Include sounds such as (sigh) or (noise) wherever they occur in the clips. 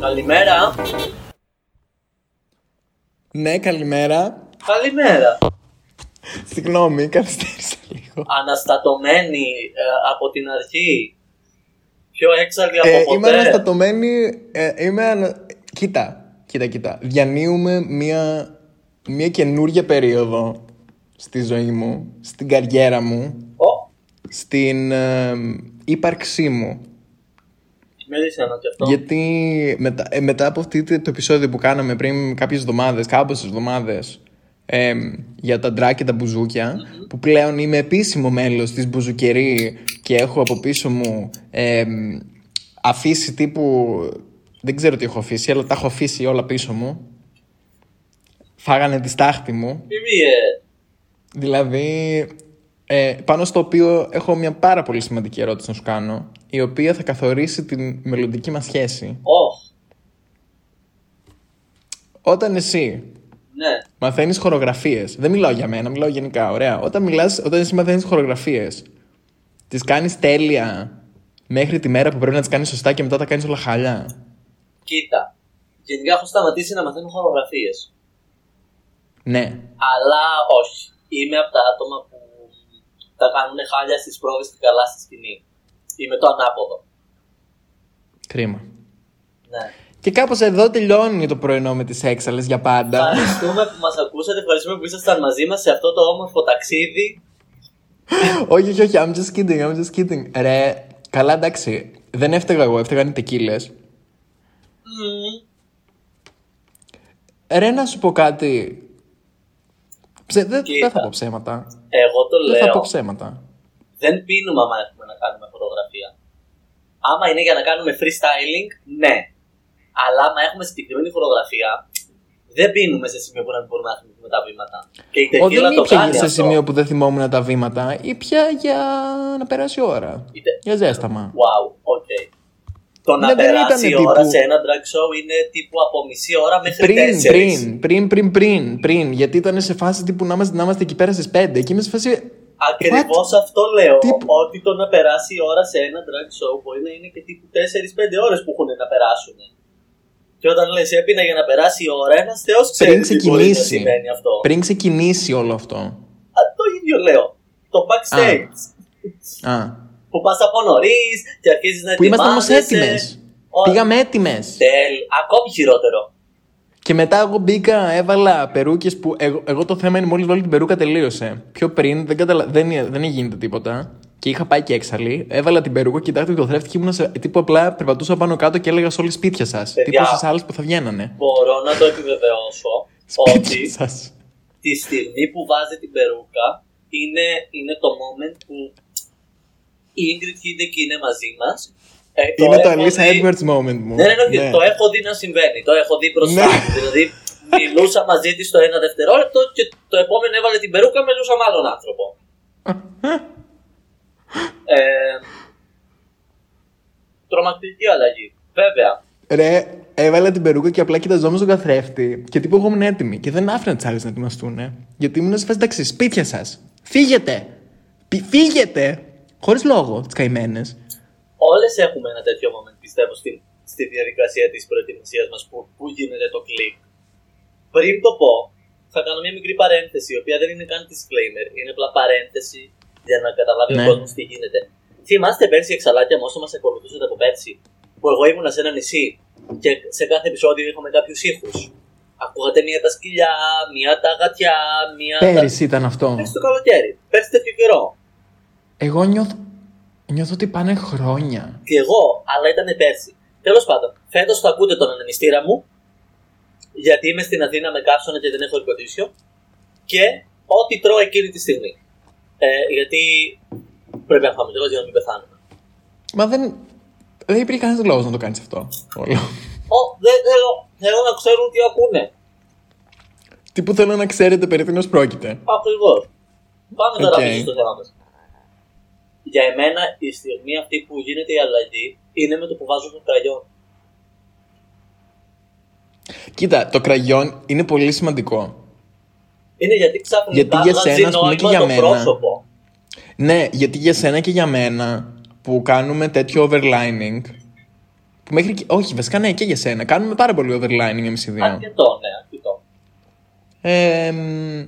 Καλημέρα. Ναι, καλημέρα. Καλημέρα. Συγγνώμη, καθυστέρησα λίγο. Αναστατωμένη ε, από την αρχή. Πιο έξαλλη από Ε, ποτέ. είμαι αναστατωμένη. Ε, είμαι ανα... Κοίτα, κοίτα, κοίτα. Διανύουμε μία, μία καινούργια περίοδο στη ζωή μου, στην καριέρα μου, Ω, στην ε, ύπαρξή μου. με δίσανα και αυτό. Γιατί μετά, ε, μετά από αυτό το επεισόδιο που κάναμε πριν κάποιες εβδομάδες, κάποιες εβδομάδες, ε, για τα ντρά και τα μπουζούκια, που πλέον είμαι επίσημο μέλος της μπουζουκερή και έχω από πίσω μου ε, αφήσει τύπου... Δεν ξέρω τι έχω αφήσει, αλλά τα έχω αφήσει όλα πίσω μου. Φάγανε τη στάχτη μου. Μιμίε. Δηλαδή, ε, πάνω στο οποίο έχω μια πάρα πολύ σημαντική ερώτηση να σου κάνω, η οποία θα καθορίσει τη μελλοντική μας σχέση. Ω, Όταν εσύ ναι. Μαθαίνεις χορογραφίες, δεν μιλάω για μένα, μιλάω γενικά, ωραία. Όταν, μιλάς, όταν εσύ μαθαίνεις χορογραφίες, τις κάνεις τέλεια μέχρι τη μέρα που πρέπει να τις κάνεις σωστά και μετά τα κάνεις όλα χαλιά. Κοίτα. Γενικά έχω σταματήσει να μαθαίνω χορογραφίες. Ναι. Αλλά όχι. Είμαι από τα άτομα που τα κάνουν χάλια στις πρόβες και καλά στη σκηνή. Είμαι το ανάποδο. Κρίμα. Ναι. Και κάπως εδώ τελειώνει το πρωινό με τις έξαλε για πάντα. Ευχαριστούμε που μας ακούσατε. Ευχαριστούμε που ήσασταν μαζί μας σε αυτό το όμορφο ταξίδι. όχι, όχι, όχι, I'm just kidding, I'm just kidding. Ρε, καλά εντάξει. Δεν έφταιγα εγώ, έφταιγαν οι τεκίλες. Μμμ. Ρε, να σου πω κάτι. Ψε, δεν, Κοίτα. δεν θα πω ψέματα. Εγώ το Δεν θα πω λέω. ψέματα. Δεν πίνουμε άμα έχουμε να κάνουμε φωτογραφία. Άμα είναι για να κάνουμε freestyling, ναι. Αλλά άμα έχουμε συγκεκριμένη φωτογραφία, δεν πίνουμε σε σημείο που να μην μπορούμε να θυμηθούμε τα βήματα. Και η Ο, τεκίλα δεν το ήπια κάνει σε αυτό. σημείο που δεν θυμόμουν τα βήματα, ήπια για να περάσει η ώρα. Είτε- Για ζέσταμα. Wow, OK. Το να Ναι, δεν περάσει η ήτανε ώρα τύπου- σε ένα drag show είναι τύπου από μισή ώρα μέχρι Πριν, τέσσερις. πριν, πριν, πριν, πριν, πριν. Γιατί ήταν σε φάση τύπου να είμαστε, να είμαστε εκεί πέρα στις 5 και είμαι σε φάση. Ακριβώς αυτό λέω. Τι- Ότι το να περάσει η ώρα σε ένα drag show μπορεί να είναι και τύπου 4-5 ώρες που έχουν να περάσουν. Και όταν λες έπινα για να περάσει η ώρα, ένας Θεός ξέρει Πριν τι μπορεί να ξεκινήσει. σημαίνει αυτό. Πριν ξεκινήσει όλο αυτό. Α, το ίδιο λέω. Το backstage. Α. Που πας από νωρίς και αρχίζεις να Που ήμασταν όμως ετοιμάζεσαι. έτοιμες. Ω, Πήγαμε έτοιμες. Τέλ, ακόμη χειρότερο. Και μετά εγώ μπήκα, έβαλα περούκες που. Εγώ, εγώ το θέμα είναι μόλις βάλω την περούκα τελείωσε. Πιο πριν δεν, καταλα... δεν, δεν γίνεται τίποτα. Και είχα πάει και έξαλλη. Έβαλα την περούκα, κοιτάξτε το θρέφτη και ήμουν σε. τύπου απλά περπατούσα πάνω κάτω και έλεγα σε όλε σπίτια σας. Τύπου στις άλλες που θα βγαίνανε. Μπορώ να το επιβεβαιώσω Σπίτια ότι σας. τη στιγμή που βάζει την περούκα είναι, είναι το moment που η Ingrid Hideki είναι μαζί μας. Ε, Είναι το έχω Alisa δει- Edwards moment μου. Ναι, ναι, ναι, Ναι. το έχω δει να συμβαίνει. Το έχω δει μπροστά Ναι. μου. Δηλαδή, μιλούσα μαζί της το ένα δευτερόλεπτο και το επόμενο έβαλε την περούκα, μιλούσα με άλλον άνθρωπο. Ε, τρομακτική αλλαγή. Βέβαια. Ρε, έβαλα την περούκα και απλά κοιταζόμουν στον καθρέφτη και τύπου εγώ ήμουν έτοιμη. Και δεν άφηνα τις άλλες να ετοιμαστούν. Γιατί ήμουν σε φάση εντάξει, σπίτια σας. Φύγετε! Πι- Φύγετε! Χωρίς λόγο, τις καημένες. Όλες έχουμε ένα τέτοιο moment, πιστεύω, στη, στη διαδικασία της προετοιμασίας μας που, που γίνεται το κλικ. Πριν το πω, θα κάνω μια μικρή παρένθεση, η οποία δεν είναι καν disclaimer, είναι απλά παρένθεση για να καταλάβει Ναι. ο κόσμος τι γίνεται. Θυμάστε πέρσι εξαλάκια μου όσο μας ακολουθούσατε από πέρσι, που εγώ ήμουν σε ένα νησί και σε κάθε επεισόδιο είχαμε κάποιους ήχους. Ακούγατε μία τα σκυλιά, μία τα γατιά, μία. Πέρυσι ήταν Τα... αυτό. Πέρσι το καλοκαίρι, πέρσι τέτοιο καιρό. Εγώ νιώθω, νιώθω ότι πάνε χρόνια. Και εγώ, αλλά ήταν πέρσι. Τέλος πάντων, φέτος θα ακούτε τον ανεμιστήρα μου, γιατί είμαι στην Αθήνα με κάψωνα και δεν έχω υποτίσιο, και ό,τι τρώω εκείνη τη στιγμή. Ε, γιατί πρέπει να φάμε λίγο για να μην πεθάνουμε. Μα δεν, δεν υπήρχε κανένας λόγος να το κάνεις αυτό. Όλο. Ω, δεν θέλω, θέλω να ξέρουν τι ακούνε. Τι που θέλω να ξέρετε περί τίνος πρόκειται. Ακριβώς. Πάμε τώρα Οκ. πίσω στο θέμα μας. Για εμένα η στιγμή αυτή που γίνεται η αλλαγή είναι με το που βάζω το κραγιόν. Κοίτα, το κραγιόν είναι πολύ σημαντικό. Είναι γιατί ξαφνικά Γιατί για αλλάζει σένα, ας πούμε, και νόημα για το μένα. πρόσωπο. Ναι, γιατί για σένα και για μένα που κάνουμε τέτοιο overlining. Που μέχρι και... Όχι, βασικά ναι, και για σένα. Κάνουμε πάρα πολύ overlining εμείς οι δύο. Αρκετό, ναι, αρκετό. Ε, μ,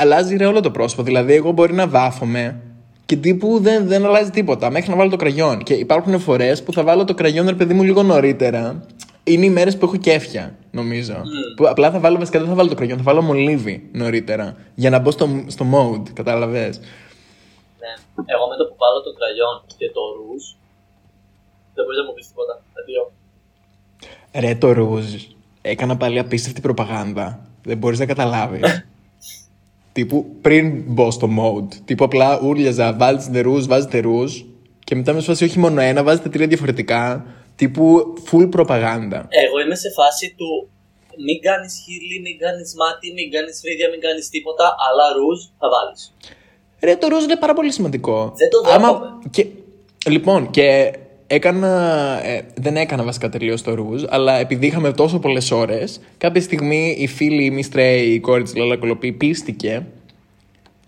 αλλάζει ρε όλο το πρόσωπο. Δηλαδή, εγώ μπορεί να βάφομαι και τύπου δεν, δεν αλλάζει τίποτα μέχρι να βάλω το κραγιόν. Και υπάρχουν φορές που θα βάλω το κραγιόν, ρε παιδί μου, λίγο νωρίτερα. Είναι οι μέρες που έχω κέφια, νομίζω. Που απλά θα βάλω, βασικά δεν θα βάλω το κραγιόν, θα βάλω μολύβι νωρίτερα. Για να μπω στο, στο mode, κατάλαβες; Ναι. Εγώ με το που βάλω το κραγιόν και το ρούζ, δεν μπορείς να μου πεις τίποτα. Αντίο. Ρε το ρούζ. Έκανα πάλι απίστευτη προπαγάνδα. Δεν μπορείς να καταλάβεις. (laughs) Τύπου πριν μπω στο mode. Τύπου απλά ούρλιαζα, βάλτε ρούζ, βάζετε ρούζ. Και μετά είμαι σε φάση όχι μόνο ένα, βάζετε τρία διαφορετικά. Τύπου full προπαγάνδα. Εγώ είμαι σε φάση του μην κάνεις χείλη, μην κάνεις μάτι, μην κάνεις φρύδια, μην κάνεις τίποτα, αλλά ρούζ θα βάλεις. Ρε το ρούζ είναι πάρα πολύ σημαντικό. Δεν το δέχομαι. και, λοιπόν, και έκανα. ε, δεν έκανα βασικά τελείως το ρούζ, αλλά επειδή είχαμε τόσο πολλές ώρες, κάποια στιγμή η φίλη η Μιστρέη, η κόρη της Λόλα Κολοπή, πείστηκε.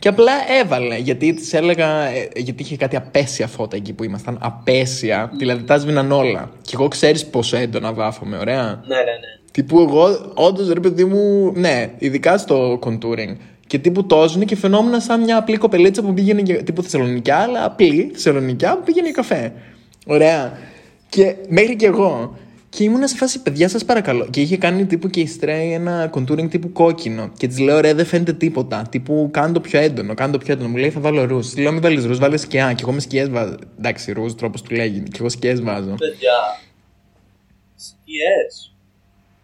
Και απλά έβαλε, γιατί της έλεγα, ε, γιατί είχε κάτι απαίσια φώτα εκεί που ήμασταν. Απαίσια, δηλαδή τα σβήναν όλα. Και εγώ ξέρεις πόσο έντονα βάφομαι, ωραία. Ναι, ναι, ναι. Τύπου εγώ, όντως ρε παιδί μου, ναι, ειδικά στο contouring. Και τύπου τόζουνε και φαινόμουν σαν μια απλή κοπελίτσα που πήγαινε για, τύπου Θεσσαλονικιά, αλλά απλή Θεσσαλονικιά που πήγαινε για καφέ. Ωραία. Και μέχρι και εγώ. Και ήμουν σε φάση, παιδιά, σας παρακαλώ. Και είχε κάνει τύπου και η Στρέι ένα contouring τύπου κόκκινο. Και της λέω, ρε, δεν φαίνεται τίποτα. Τύπου, κάνε το πιο έντονο, κάνε το πιο έντονο. Μου λέει, θα βάλω ρούζ. Τη λέω, μην βάλεις ρούζ, βάλε σκιά. Και εγώ με σκιές βάζω. Εντάξει, ρούζ, τρόπος του λέγειν. Και εγώ σκιές βάζω. Παιδιά. Σκιές.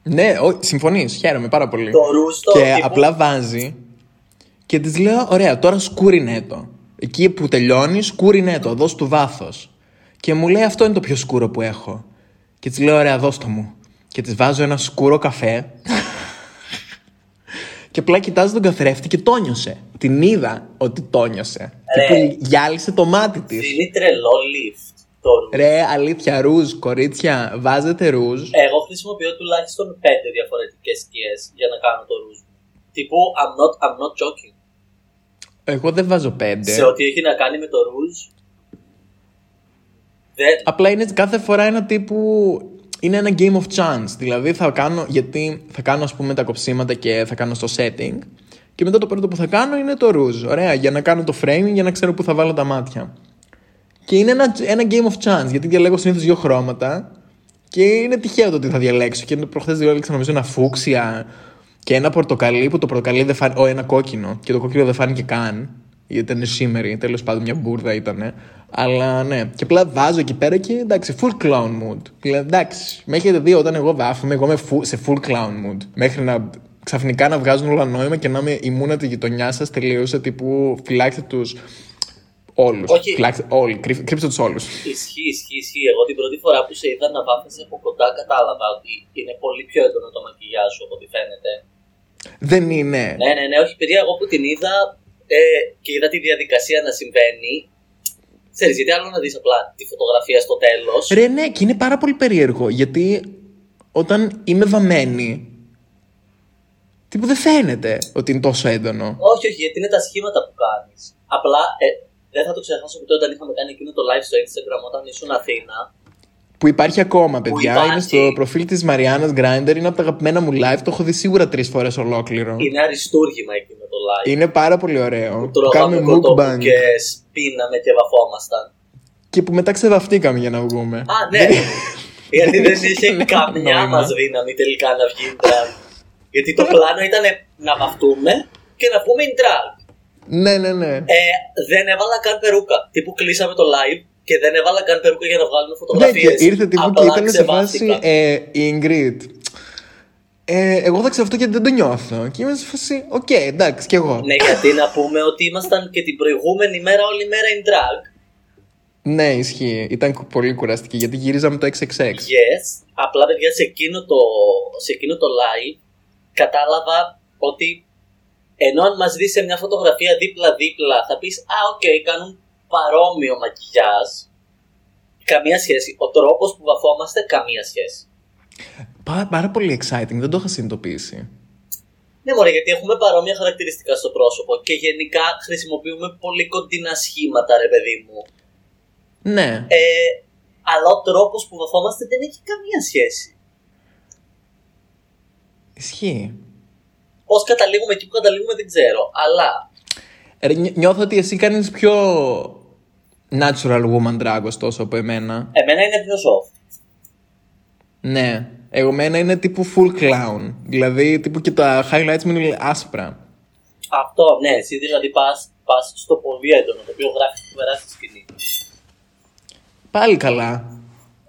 Ναι, ό, συμφωνείς. Χαίρομαι πάρα πολύ. Το ρούζ το και τύπου- απλά βάζει. Και της λέω: Ωραία, τώρα σκούρινε το. Εκεί που τελειώνεις, σκούρινε το. Δώσ' του βάθος. Και μου λέει: Αυτό είναι το πιο σκούρο που έχω. Και της λέω: Ωραία, δώσ' το μου. Και της βάζω ένα σκούρο καφέ. και απλά κοιτάζει τον καθρέφτη και τόνιωσε. Την είδα ότι τόνιωσε. Ρε. Και που γυάλισε το μάτι της. Δίνει τρελό lift το ρούζ. Ρε, αλήθεια, ρούζ, κορίτσια, βάζετε ρούζ. Εγώ χρησιμοποιώ τουλάχιστον πέντε διαφορετικές σκιές για να κάνω το ρούζ. Τύπου I'm not, I'm not joking. Εγώ δεν βάζω πέντε. Σε ό,τι έχει να κάνει με το ρούζ. Δεν. Απλά είναι κάθε φορά ένα τύπου. Είναι ένα game of chance. Δηλαδή θα κάνω. Γιατί θα κάνω, ας πούμε, τα κοψίματα και θα κάνω στο setting. Και μετά το πρώτο που θα κάνω είναι το rouge. Ωραία, για να κάνω το framing, για να ξέρω πού θα βάλω τα μάτια. Και είναι ένα, ένα game of chance. Γιατί διαλέγω συνήθως δύο χρώματα. Και είναι τυχαίο το τι θα διαλέξω. Και προχθές διάλεξα νομίζω ένα φούξια και ένα πορτοκαλί που το πορτοκαλί δεν φάνηκε. Ω, ένα κόκκινο. Και το κόκκινο δεν φάνηκε καν. Γιατί ήταν σήμερα, τέλος πάντων μια μπουρδα ήταν. Αλλά ναι. Και απλά βάζω εκεί πέρα και εντάξει, full clown mood. Δηλαδή εντάξει, με έχετε δει όταν εγώ βάφομαι, εγώ είμαι full- σε full clown mood. Μέχρι να ξαφνικά να βγάζουν όλα νόημα και να είμαι ημούνα τη γειτονιά σας τελείωσε τύπου φυλάξτε τους όλους. Όχι. Όλοι, κρύφ- κρύψτε τους όλους. Ισχύει, ισχύει, ισχύει. Εγώ την πρώτη φορά που σε είδα να βάφεσαι από κοντά κατάλαβα ότι είναι πολύ πιο έντονο το μακιγιάζ σου από ό,τι φαίνεται. Δεν είναι. Ναι, ναι, ναι, όχι παιδιά, εγώ που την είδα ε, και είδα τη διαδικασία να συμβαίνει. Ξέρεις, γιατί άλλο να δεις απλά τη φωτογραφία στο τέλος. Ρε, ναι, και είναι πάρα πολύ περίεργο γιατί όταν είμαι βαμμένη. Τύπου δεν φαίνεται ότι είναι τόσο έντονο. Όχι, όχι, γιατί είναι τα σχήματα που κάνεις. Απλά ε, δεν θα το ξεχάσω ποτέ όταν είχαμε κάνει εκείνο το live στο Instagram όταν ήσουν Αθήνα. Που υπάρχει ακόμα, παιδιά. υπάρχει. Είναι στο προφίλ της Μαριάννας Grinder. Είναι από τα αγαπημένα μου live. Το έχω δει σίγουρα τρεις φορές ολόκληρο. Είναι αριστούργημα εκείνο το live. Είναι πάρα πολύ ωραίο. Που Που τρώγαμε κάνουμε κοτόπου mukbang. και σπίναμε και βαφόμασταν. Και που μετά ξεβαφτήκαμε για να βγούμε. Α, ναι. Γιατί δεν είχε Ναι, (laughs) καμιά νόημα. μας δύναμη τελικά να βγει in drag. Γιατί το πλάνο ήταν να βαφτούμε και να βγούμε in drag. Ναι, ναι, ναι. Ε, δεν έβαλα καν περούκα. Τύπου κλείσαμε το live και δεν έβαλα καν περούκα για να βγάλουμε Ναι, φωτογραφίες. και ήρθε τύπου και ήταν σε φάση ε, η Ingrid. Ε, εγώ θα ξεβαφτώ γιατί δεν το νιώθω. Και είμαι σε φάση, οκ, εντάξει, κι εγώ. Ναι, γιατί να πούμε ότι ήμασταν και την προηγούμενη μέρα όλη μέρα in drag. Ναι, ισχύει. Ήταν κου- πολύ κουραστική γιατί γυρίζαμε το XXX. Yes. Απλά παιδιά σε εκείνο το, σε εκείνο το live κατάλαβα ότι ενώ αν μας δεις σε μια φωτογραφία δίπλα-δίπλα θα πεις «Α, οκ, κάνουν παρόμοιο μακιγιάζ». καμία σχέση. Ο τρόπος που βαφόμαστε, καμία σχέση. Πά- πάρα πολύ exciting, δεν το είχα συνειδητοποιήσει. Ναι, μωρέ, γιατί έχουμε παρόμοια χαρακτηριστικά στο πρόσωπο και γενικά χρησιμοποιούμε πολύ κοντινά σχήματα, ρε παιδί μου. Ναι. Ε, αλλά ο τρόπος που βαφόμαστε δεν έχει καμία σχέση. Ισχύει. Πώς καταλήγουμε εκεί που καταλήγουμε δεν ξέρω. Αλλά Ρε, νιώ- νιώθω ότι εσύ κάνεις πιο natural woman drag ωστόσο από εμένα. εμένα είναι πιο soft. Ναι. Εγώ μένα είναι τύπου full clown. Δηλαδή τύπου και τα highlights μου είναι άσπρα. Αυτό, ναι, εσύ δηλαδή πας πας στο πολύ έντονο, το οποίο γράφεις τη περάσεις στη σκηνή. Πάλι καλά.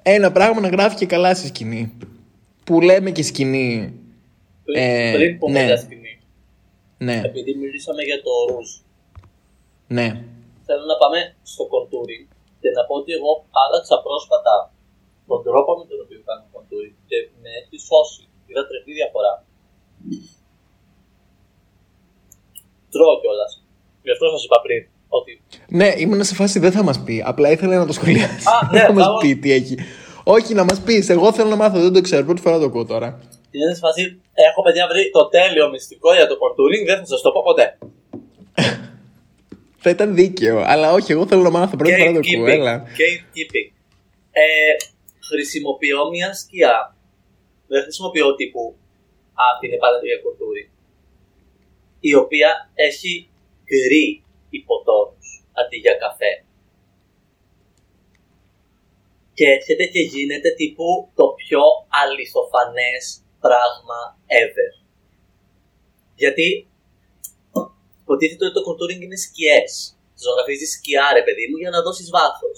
Ένα πράγμα να γράφει και καλά στη σκηνή. Που λέμε και σκηνή. Πριν, Ε, πριν πούμε ναι. για σκηνή, Ναι, επειδή μιλήσαμε για το ρούζ, ναι. Θέλω να πάμε στο contouring και να πω ότι εγώ άλλαξα πρόσφατα τον τρόπο με τον οποίο κάνω contouring και με έχει σώσει. Είδα τρελή διαφορά. Τρώω κιόλας. Γι' αυτό σας είπα πριν ότι Ναι, ήμουν σε φάση δεν θα μας πει. Απλά ήθελα να το σχολιάσει. Α, (laughs) ναι, δεν θα μας μπράβο. πει τι έχει. Όχι, να μας πεις. Εγώ θέλω να μάθω, δεν το ξέρω. Πρώτη φορά το ακούω τώρα. είναι σε φάση έχω παιδιά βρει το τέλειο μυστικό για το contouring, δεν θα σας το πω ποτέ. (laughs) Θα ήταν δίκαιο. Αλλά όχι, εγώ θέλω να μάθω. Πρώτη φορά το ακούω. Έλα. Gatekeeping. Ε, χρησιμοποιώ μια σκιά. Δεν χρησιμοποιώ τύπου από την επαναληπτική κοντούρη. Η οποία έχει γκρι υποτόνους αντί για καφέ. Και έρχεται και γίνεται τύπου το πιο αληθοφανές πράγμα ever. Γιατί υποτίθεται ότι το contouring είναι σκιές. Ζωγραφίζεις σκιά ρε παιδί μου για να δώσεις βάθος.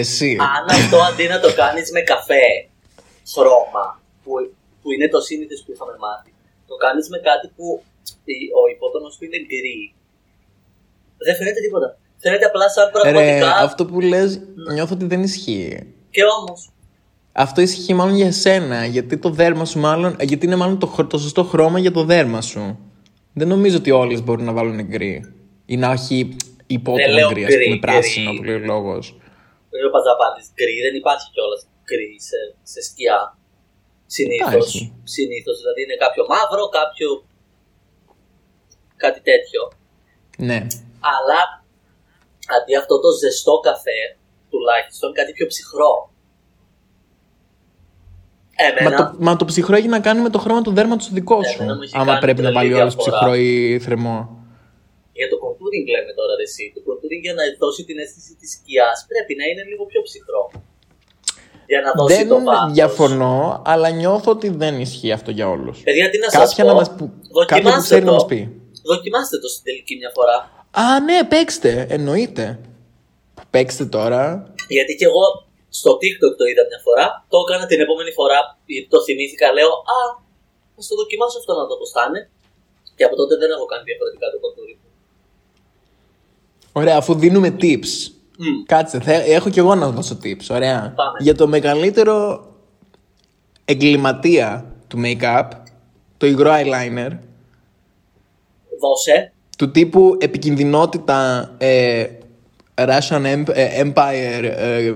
Εσύ. Αν αυτό αντί να το κάνεις με καφέ, χρώμα, που, που είναι το σύνηθες που είχαμε μάθει, το κάνεις με κάτι που η- ο υπότονος του είναι γκρι, δεν φαίνεται τίποτα. Φαίνεται απλά σαν Ρε, πραγματικά αυτό που λες νιώθω ότι δεν ισχύει. και όμως. Αυτό ισχύει μάλλον για εσένα. Γιατί το δέρμα σου μάλλον. Γιατί είναι μάλλον το, χ- το σωστό χρώμα για το δέρμα σου. Δεν νομίζω ότι όλες μπορούν να βάλουν γκρι. Ή να έχει Δεν υπότονο λέω γκρι, ας γκρι, πούμε, πράσινο γκρι. που λέει ο λόγος. Δεν λέω παζαπάντης γκρι, δεν υπάρχει κιόλας γκρι σε, σε σκιά. Συνήθως, Υπάρχει. συνήθως, δηλαδή είναι κάποιο μαύρο, κάποιο κάτι τέτοιο. Ναι. Αλλά αντί αυτό το ζεστό καφέ, τουλάχιστον κάτι πιο ψυχρό. Εμένα, Μα το, μα το ψυχρό έχει να κάνει με το χρώμα του δέρματος του δικό Ναι, σου. εμένα μου έχει άμα κάνει πρέπει να τρελή βάλει όλο διαφορά. ψυχρό ή θρεμό. για το contouring λέμε τώρα ρε, εσύ. Το contouring για να δώσει την αίσθηση της σκιάς πρέπει να είναι λίγο πιο ψυχρό. Για να δώσει Δεν το βάθος. διαφωνώ, αλλά νιώθω ότι δεν ισχύει αυτό για όλους. Παιδιά, τι να σας Κάποια πω. να μας που- κάποιο που Δοκιμάστε ξέρει να το. μας πει. Δοκιμάστε το στην τελική μια φορά. Α, ναι, παίξτε. Εννοείται. Παίξτε τώρα. Γιατί και εγώ στο TikTok το είδα μια φορά, το έκανα την επόμενη φορά, γιατί το θυμήθηκα, λέω Α, θα το δοκιμάσω αυτό να το πώς θα είναι. Και από τότε δεν έχω κάνει διαφορετικά το contouring. Ωραία, αφού δίνουμε tips. Μμ. Κάτσε, θε- έχω κι εγώ να δώσω tips. Ωραία. Πάμε. Για το μεγαλύτερο εγκληματία του make-up, το υγρό eyeliner, Δώσε. του τύπου επικινδυνότητα ε, Russian Emp- ε, Empire, ε,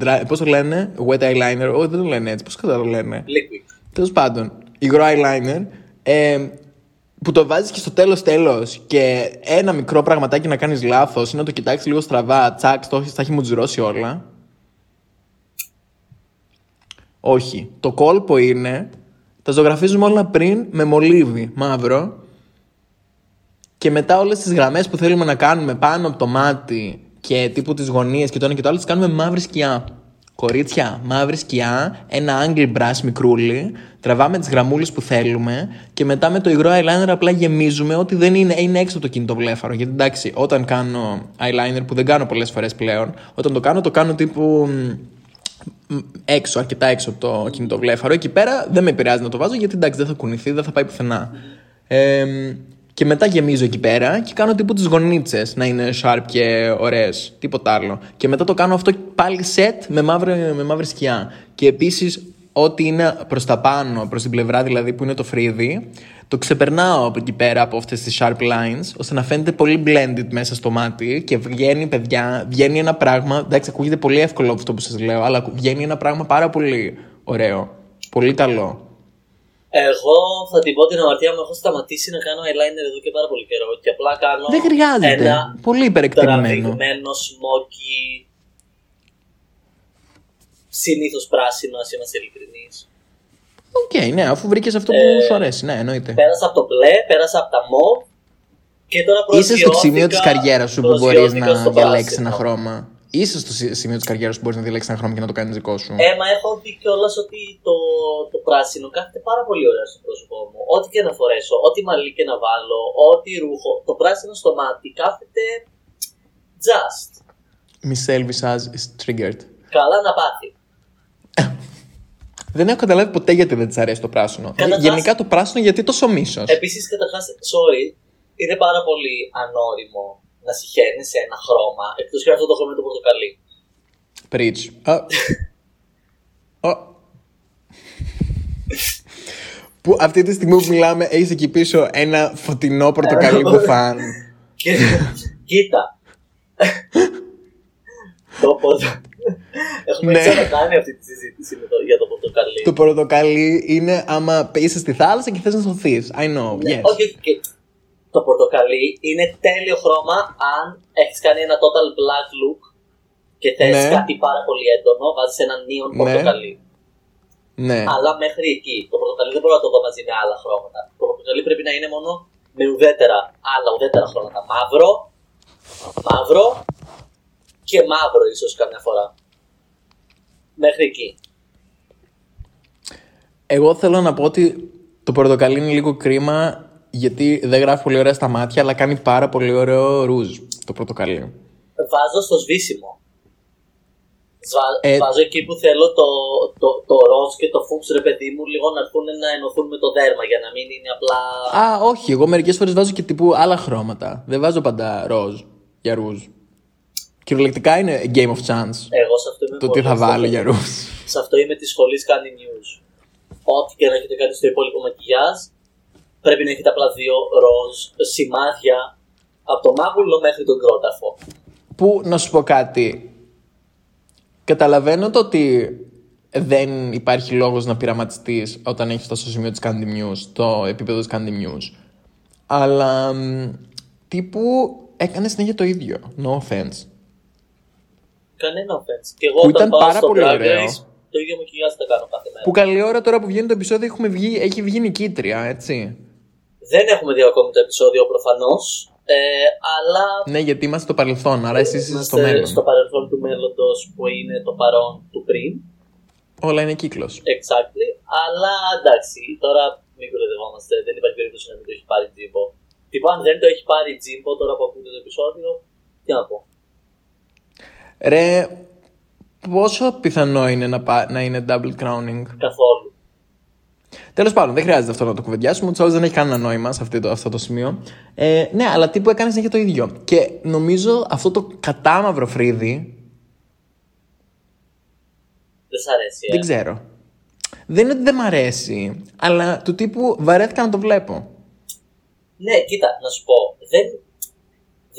dra- πώς το λένε, wet eyeliner, όχι δεν το λένε έτσι, πώς κατά το λένε. Liquid. Τέλος πάντων, υγρό eyeliner, ε, που το βάζεις και στο τέλος τέλος και ένα μικρό πραγματάκι να κάνεις λάθος ή να το κοιτάξεις λίγο στραβά, τσακ, το έχεις- τα έχει μουτζουρώσει όλα. Όχι. Το κόλπο είναι, τα ζωγραφίζουμε όλα πριν με μολύβι μαύρο και μετά όλες τις γραμμές που θέλουμε να κάνουμε πάνω από το μάτι και τύπου τις γωνίες και το ένα και το άλλο τις κάνουμε μαύρη σκιά. Κορίτσια, μαύρη σκιά, ένα angle brush μικρούλι, τραβάμε τις γραμμούλες που θέλουμε και μετά με το υγρό eyeliner απλά γεμίζουμε ότι δεν είναι, είναι έξω από το κινητοβλέφαρο. Γιατί εντάξει, όταν κάνω eyeliner που δεν κάνω πολλές φορές πλέον, όταν το κάνω, το κάνω τύπου μ, έξω, αρκετά έξω από το κινητοβλέφαρο. Εκεί πέρα δεν με επηρεάζει να το βάζω γιατί εντάξει δεν θα κουνηθεί, δεν θα πάει πουθενά. Ε, και μετά γεμίζω εκεί πέρα και κάνω τύπου τις γονίτσες να είναι sharp και ωραίες. Τίποτα άλλο. Και μετά το κάνω αυτό πάλι set με μαύρη, με μαύρη σκιά. Και επίσης ό,τι είναι προς τα πάνω, προς την πλευρά δηλαδή που είναι το φρύδι, το ξεπερνάω από εκεί πέρα από αυτές τις sharp lines, ώστε να φαίνεται πολύ blended μέσα στο μάτι και βγαίνει, παιδιά, βγαίνει ένα πράγμα, εντάξει ακούγεται πολύ εύκολο αυτό που σας λέω, αλλά βγαίνει ένα πράγμα πάρα πολύ ωραίο, πολύ καλό. Εγώ θα την πω την αμαρτία μου. Έχω σταματήσει να κάνω eyeliner εδώ και πάρα πολύ καιρό. Και απλά κάνω Δεν χρειάζεται, ένα πολύ υπερεκτιμημένο. τραβηγμένο smoky. Συνήθως πράσινο, ας είμαστε ειλικρινείς. Οκ, ναι, αφού βρήκες αυτό που Ε, σου αρέσει, ναι, εννοείται. Πέρασα από το μπλε, πέρασα από τα μοβ. Και τώρα Είσαι στο σημείο της προσγειώθηκα- καριέρας σου που μπορείς προσγειώθηκα να στο διαλέξεις πράσινο. ένα χρώμα. Είσαι στο σι- σημείο της καριέρας που μπορείς να διαλέξεις ένα χρώμα και να το κάνεις δικό σου. Ε, μα έχω δει κιόλας ότι το, το πράσινο κάθεται πάρα πολύ ωραία στο πρόσωπό μου. Ό,τι και να φορέσω, ό,τι μαλλί και να βάλω, ό,τι ρούχο. Το πράσινο στο μάτι κάθεται just. Michelle Visage is triggered. Καλά να πάθει. Δεν έχω καταλάβει ποτέ γιατί δεν της αρέσει το πράσινο. Καταρχάς- Γενικά το πράσινο γιατί τόσο μίσος. Επίσης, καταρχάς, sorry, είναι πάρα πολύ ανώριμο να συχαίνει σε ένα χρώμα εκτός και αυτό το χρώμα είναι το πορτοκαλί. Preach. Α. Ω. Που αυτή τη στιγμή που μιλάμε έχεις εκεί πίσω ένα φωτεινό πορτοκαλί (laughs) μπουφάν. Και κοίτα. το πορτο... Έχουμε Ναι. ξανακάνει αυτή τη συζήτηση με το, για το πορτοκαλί. το πορτοκαλί είναι άμα είσαι στη θάλασσα και θες να σωθείς. I know, Ναι, yes. Όχι, όχι. Και Το πορτοκαλί είναι τέλειο χρώμα αν έχεις κάνει ένα total black look και θες Ναι. κάτι πάρα πολύ έντονο, βάζεις ένα neon Ναι. πορτοκαλί. Ναι. Αλλά μέχρι εκεί. Το πορτοκαλί δεν μπορώ να το δω μαζί με άλλα χρώματα. Το πορτοκαλί πρέπει να είναι μόνο με ουδέτερα, άλλα ουδέτερα χρώματα. Μαύρο, μαύρο και μαύρο ίσως καμιά φορά. Μέχρι εκεί. Εγώ θέλω να πω ότι το πορτοκαλί είναι λίγο κρίμα γιατί δεν γράφει πολύ ωραία στα μάτια αλλά κάνει πάρα πολύ ωραίο ρούζ το πορτοκαλί. Βάζω στο σβήσιμο. Σβα- Ε, Βάζω εκεί που θέλω το, το, το ροζ και το φούξ ρε παιδί μου λίγο να έρθουν να ενωθούν με το δέρμα για να μην είναι απλά. Α, όχι. Εγώ μερικές φορές βάζω και τύπου άλλα χρώματα. Δεν βάζω πάντα ροζ για ρούζ. Κυριολεκτικά είναι game of chance Εγώ σε αυτό είμαι το τι πολύ θα εύκολο. βάλω για ρούζ. Σε αυτό είμαι της σχολής κάνει news. Ό,τι και να έχετε κάνει στο υπόλοιπο μακιγιάζ, πρέπει να έχετε απλά δύο ροζ σημάδια από το μάγουλο μέχρι τον κρόταφο. Που να σου πω κάτι. Καταλαβαίνω το ότι δεν υπάρχει λόγος να πειραματιστείς όταν έχεις φτάσει στο σημείο της Candy News, το επίπεδο της Candy News. Αλλά μ, τύπου έκανε συνέχεια το ίδιο. No offense. Κανένα offense. Και εγώ Που όταν ήταν πάω πάρα στο πολύ Drag ωραίο. Race, το ίδιο μακιγιάζ θα κάνω κάθε μέρα. Που καλή ώρα τώρα που βγαίνει το επεισόδιο έχουμε βγει, έχει βγει νικήτρια, έτσι. Δεν έχουμε δει ακόμη το επεισόδιο προφανώς. Ε, αλλά Ναι, γιατί είμαστε στο παρελθόν, άρα εσείς είστε στο είμαστε μέλλον. στο παρελθόν του μέλλοντος που είναι το παρόν του πριν. Όλα είναι κύκλος. Exactly. Αλλά εντάξει, τώρα μην κοροϊδευόμαστε. Δεν υπάρχει περίπτωση να μην το έχει πάρει Τζίμπο. Τυπο, αν δεν το έχει πάρει Τζίμπο τώρα που ακούτε το επεισόδιο, τι να πω. Ρε, πόσο πιθανό είναι να, πά- να είναι double crowning; Καθόλου. Τέλος πάντων, δεν χρειάζεται αυτό να το κουβεντιάσουμε. Ούτως δεν έχει κανένα νόημα σε αυτό το, αυτό το σημείο. Ε, ναι, αλλά τύπου έκανες συνέχεια το ίδιο. Και νομίζω αυτό το κατάμαυρο φρύδι. Δεν σ' αρέσει. Ε. Δεν ξέρω. Δεν είναι ότι δεν μ' αρέσει, αλλά του τύπου βαρέθηκα να το βλέπω. Ναι, κοίτα, να σου πω. Δεν,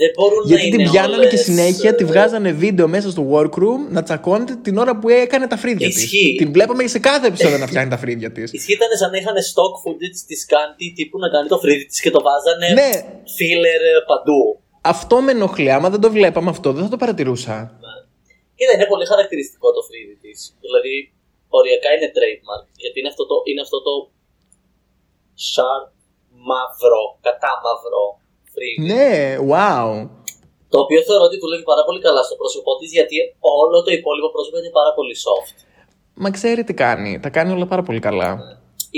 δεν μπορούν Γιατί να την είναι πιάνανε όλες, και συνέχεια, τη ε, βγάζανε βίντεο μέσα στο workroom να τσακώνεται την ώρα που έκανε τα φρύδια της. Ισχύει. Την βλέπαμε σε κάθε επεισόδιο να φτιάχνει τα φρύδια της. Ισχύει ήταν σαν να είχαν stock footage της Κάντι τύπου να κάνει το φρύδι της και το βάζανε Ναι. filler ε, παντού. Αυτό με ενοχλεί. Άμα δεν το βλέπαμε αυτό, δεν θα το παρατηρούσα. Κοίτα, είναι πολύ χαρακτηριστικό το φρύδι της. Δηλαδή, οριακά είναι trademark. Γιατί είναι αυτό το, είναι αυτό το sharp μαύρο, κατά μαύρο φρύδι. Ναι, wow. Το οποίο θεωρώ ότι δουλεύει πάρα πολύ καλά στο πρόσωπό της γιατί όλο το υπόλοιπο πρόσωπο είναι πάρα πολύ soft. Μα ξέρει τι κάνει. Τα κάνει όλα πάρα πολύ καλά.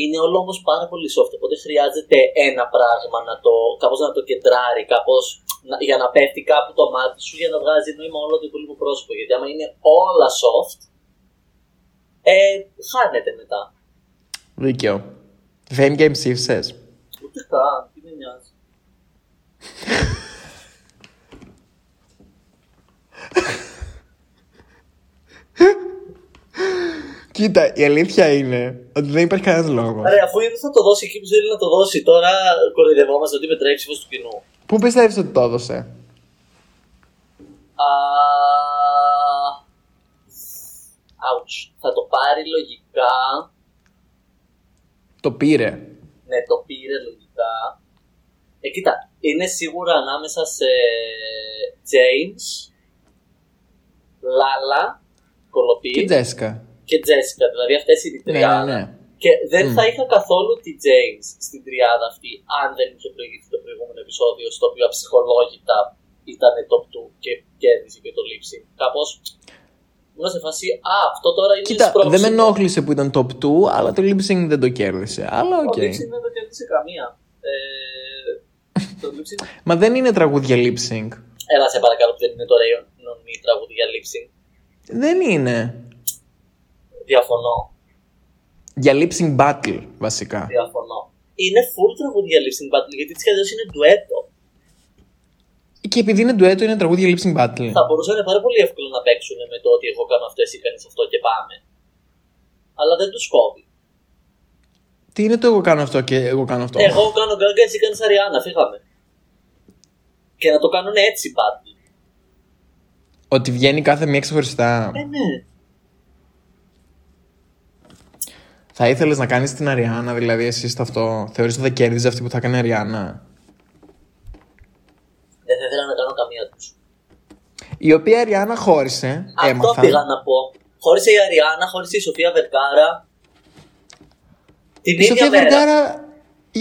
Είναι όλο όμως πάρα πολύ soft. Οπότε χρειάζεται ένα πράγμα να το, κάπως να το κεντράρει, κάπως να, για να πέφτει κάπου το μάτι σου για να βγάζει νόημα όλο το υπόλοιπο πρόσωπο. Γιατί άμα είναι όλα soft, ε, χάνεται μετά. Δίκαιο. Fame Game ψήφισες. Ούτε καν, τι με νοιάζει. Κοίτα, η αλήθεια είναι ότι δεν υπάρχει κανένας λόγος. Ρε, αφού ήδη θα το δώσει εκεί που θέλει να το δώσει, τώρα κοροϊδευόμαστε ότι μετράει ψήφο του κοινού. Πού πιστεύεις ότι το έδωσε, Α, Ouch. Θα το πάρει λογικά. Το πήρε. Ναι, το πήρε λογικά. Ε, κοίτα, είναι σίγουρα ανάμεσα σε James, Λάλα, Κολοπή Και Τζέσικα. και Τζέσικα. Δηλαδή αυτές είναι οι Ναι, τριάδα. ναι. Και δεν Μμ. θα είχα καθόλου τη James στην τριάδα αυτή αν δεν είχε προηγηθεί το προηγούμενο επεισόδιο στο οποίο αψυχολόγητα ήταν top 2 και κέρδισε και το lip sync. Κάπως ήμουν σε φάση, Α, αυτό τώρα είναι Κοίτα, σπρώξιμο». δεν με ενόχλησε που ήταν top 2, αλλά το lip sync δεν το κέρδισε. Αλλά οκ. Το lip sync δεν το κέρδισε καμία. Ε, το lip sync. Μα δεν είναι τραγούδια lip sync. Έλα σε παρακαλώ που δεν είναι τώρα η νονή τραγούδι για lip sync. Δεν είναι. Διαφωνώ. Για lip sync battle, βασικά. Διαφωνώ. Είναι full τραγούδι για lip sync battle γιατί έτσι κι αλλιώς είναι ντουέτο. Και επειδή είναι ντουέτο, είναι τραγούδια lip sync battle. Θα μπορούσαν πάρα πολύ εύκολο να παίξουν με το ότι εγώ κάνω αυτό, εσύ κάνεις αυτό και πάμε. Αλλά δεν τους κόβει. Τι είναι το εγώ κάνω αυτό και εγώ κάνω αυτό. Εγώ κάνω γκάγκα, εσύ κάνεις Αριάννα, φύγαμε. Και να το κάνουν έτσι battle. Ότι βγαίνει κάθε μία ξεχωριστά. Ε, ναι. Θα ήθελες να κάνεις την Αριάννα, δηλαδή εσύ στο αυτό; Θεωρείς ότι θα κέρδιζε αυτή που θα κάνει Αριάννα. Δεν θα ήθελα να κάνω καμία τους. Η οποία Αριάννα χώρισε. Αυτό έμαθα. πήγα να πω. Χώρισε η Αριάννα, χώρισε η Σοφία Βερκάρα. Την Η ίδια Σοφία μέρα. Βεργάρα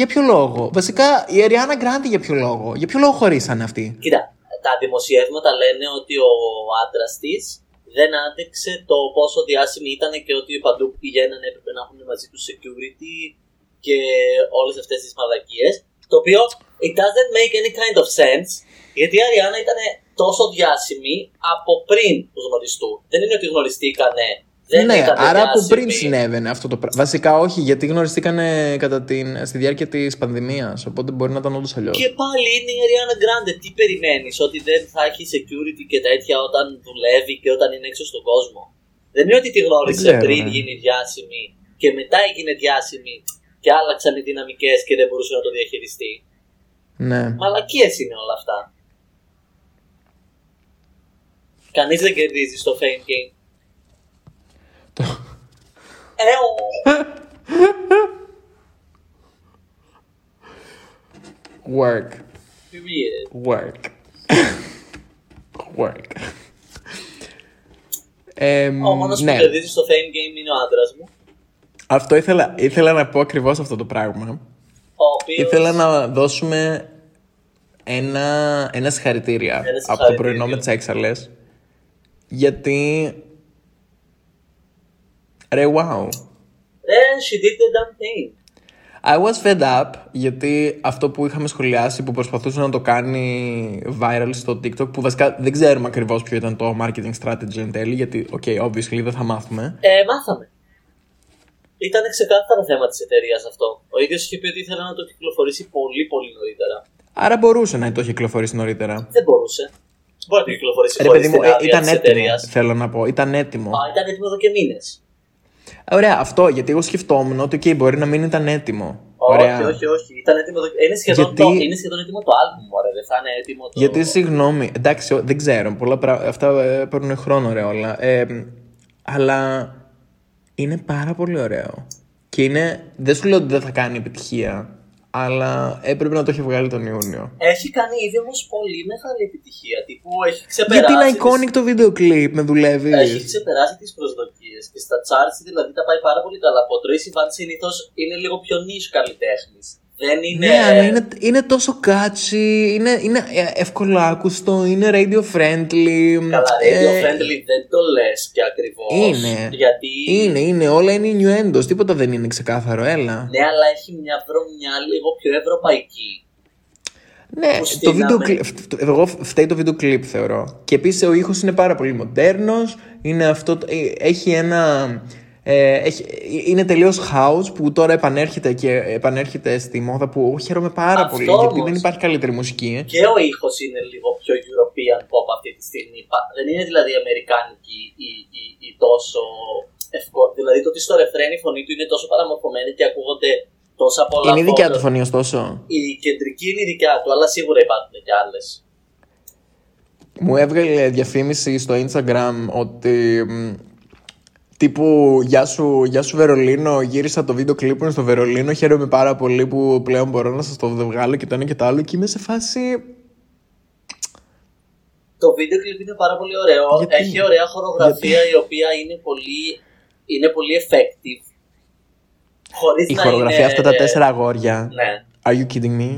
για ποιο λόγο; Βασικά η Αριάννα Γκράντι για ποιο λόγο; Για ποιο λόγο χωρίσανε αυτοί; Κοίτα, τα δημοσιεύματα λένε ότι ο άντρας της δεν άντεξε το πόσο διάσημη ήταν και ότι παντού που πηγαίνανε έπρεπε να έχουν μαζί τους security και όλες αυτές τις μαλακίες. Το οποίο it doesn't make any kind of sense γιατί η Αριάννα ήταν τόσο διάσημη από πριν του γνωριστούν. Δεν είναι ότι γνωριστήκανε. Δεν ναι, ήταν άρα από διάσημοι. πριν συνέβαινε αυτό το πράγμα. Βασικά όχι, γιατί γνωριστήκανε κατά την, στη διάρκεια της πανδημίας. Οπότε μπορεί να ήταν όντως αλλιώς. Και πάλι είναι η Ariana Grande. Τι περιμένεις, ότι δεν θα έχει security και τέτοια όταν δουλεύει και όταν είναι έξω στον κόσμο; Δεν είναι ότι τη γνώρισε Δεν ξέρω, πριν ναι. γίνει διάσημη και μετά έγινε διάσημη και άλλαξαν οι δυναμικές και δεν μπορούσε να το διαχειριστεί; Ναι. Μαλακίες είναι όλα αυτά. Κανείς δεν κερδίζει στο fame game. Το- Ε, ο... Work. Period. Work. (laughs) Work. Εμ, Ο μόνος ναι, που κερδίζεις στο fame game είναι ο άντρας μου. αυτό ήθελα, ήθελα να πω ακριβώς αυτό το πράγμα. Ο οποίος... Ήθελα να δώσουμε ένα, ένα συγχαρητήρια Ένα από το συγχαρητήριο. πρωινό με τις έξαλε. Γιατί. Ρε, wow. Then she did the damn thing. I was fed up γιατί αυτό που είχαμε σχολιάσει που προσπαθούσε να το κάνει viral στο TikTok που βασικά δεν ξέρουμε ακριβώς ποιο ήταν το marketing strategy εν τέλει γιατί, ok, obviously δεν θα μάθουμε. Ε, μάθαμε. Ήταν ξεκάθαρο θέμα της εταιρείας αυτό. Ο ίδιος είχε πει ότι ήθελε να το κυκλοφορήσει πολύ πολύ νωρίτερα. Άρα μπορούσε να το έχει κυκλοφορήσει νωρίτερα. Δεν μπορούσε. Μπορεί να το κυκλοφορήσει Ρε χωρίς παιδί μου, την ε, άδεια ήταν της έτοιμο, εταιρείας. θέλω να πω. Ήταν έτοιμο. Α, ήταν έτοιμο εδώ και μήνες. Ωραία, αυτό γιατί εγώ σκεφτόμουν ότι ok, μπορεί να μην ήταν έτοιμο. Όχι, Ωραία. όχι, όχι. Ήταν έτοιμο εδώ... είναι, σχεδόν Γιατί- το... είναι σχεδόν έτοιμο το album, ωραία. Δεν θα είναι έτοιμο το. Γιατί συγγνώμη, εντάξει, ο- δεν ξέρω. Πολλά πράγματα. Αυτά ε, παίρνουν χρόνο, ρε όλα. Ε, αλλά είναι πάρα πολύ ωραίο. Και είναι. Δεν σου λέω ότι δεν θα κάνει επιτυχία. Αλλά έπρεπε να το έχει βγάλει τον Ιούνιο. Έχει κάνει ήδη όμως πολύ μεγάλη επιτυχία. Τύπου έχει ξεπεράσει. Γιατί είναι τις- iconic το βίντεο κλιπ, με δουλεύεις. Έχει ξεπεράσει τις προσδοκίες και στα charts δηλαδή τα πάει πάρα πολύ καλά. Από ο Tracy Van συνήθως είναι λίγο πιο niche καλλιτέχνης. Δεν είναι. Ναι, αλλά είναι, είναι τόσο catchy, είναι, είναι ε, εύκολο άκουστο, είναι radio friendly. Καλά, radio ε, friendly δεν το λες και ακριβώς. Είναι. Γιατί. Είναι, είναι, όλα είναι innuendos, τίποτα δεν είναι ξεκάθαρο, έλα. Ναι, αλλά έχει μια βρωμιά λίγο πιο ευρωπαϊκή. Ναι, που το στείναμε. βίντεο κλιπ. Εγώ φταίει το βίντεο κλιπ, θεωρώ. Και επίσης ο ήχος είναι πάρα πολύ μοντέρνος. Είναι αυτό. το- ε, Έχει ένα. Ε, έχει, είναι τελείως house που τώρα επανέρχεται και επανέρχεται στη μόδα που χαίρομαι πάρα Αυτός πολύ γιατί όμως. δεν υπάρχει καλύτερη μουσική. Και ο ήχος είναι λίγο πιο European pop αυτή τη στιγμή. Πα- Δεν είναι δηλαδή αμερικάνικη ή, ή, ή τόσο ευκό- Δηλαδή το ότι στο ρεφρέν η φωνή του είναι τόσο παραμορφωμένη και ακούγονται τόσα πολλά. Είναι η δικιά photos. του φωνή, ωστόσο. Η κεντρική είναι η δικιά του, αλλά σίγουρα υπάρχουν και άλλες. Μου έβγαλε διαφήμιση στο Instagram ότι μ, τύπου γεια σου, γεια σου Βερολίνο, γύρισα το βίντεο κλιπ μου στο Βερολίνο, χαίρομαι πάρα πολύ που πλέον μπορώ να σας το βγάλω και το ένα και το άλλο και είμαι σε φάση... Το βίντεο κλιπ είναι πάρα πολύ ωραίο. Γιατί; Έχει ωραία χορογραφία η οποία είναι πολύ, είναι πολύ effective. Χωρίς Η να χορογραφία είναι... αυτά τα τέσσερα αγόρια. Ναι. Are you kidding me?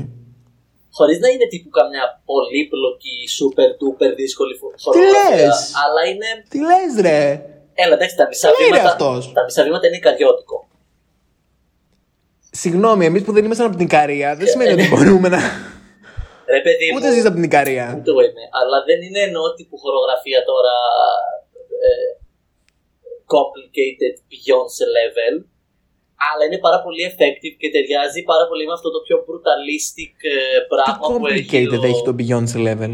Χωρίς να είναι τύπου καμιά πολύπλοκη, super duper δύσκολη φο- Τι χορογραφία. λες; Αλλά είναι. Τι λες ρε! Έλα, εντάξει, τα μισά, Τι είναι βήματα, αυτός; τα μισά βήματα είναι καριώτικο. Συγγνώμη, εμείς που δεν ήμασταν από την Ικαρία δεν σημαίνει ότι μπορούμε να... Ρε παιδί μου, Ούτε εσείς από την Ικαρία. ούτε εγώ είμαι. Αλλά δεν είναι εννοώ τύπου χορογραφία τώρα ε, complicated Beyoncé level. Αλλά είναι πάρα πολύ effective και ταιριάζει πάρα πολύ με αυτό το πιο brutalistic ε, Τι πράγμα που έχει. complicated ο- έχει το Beyoncé level;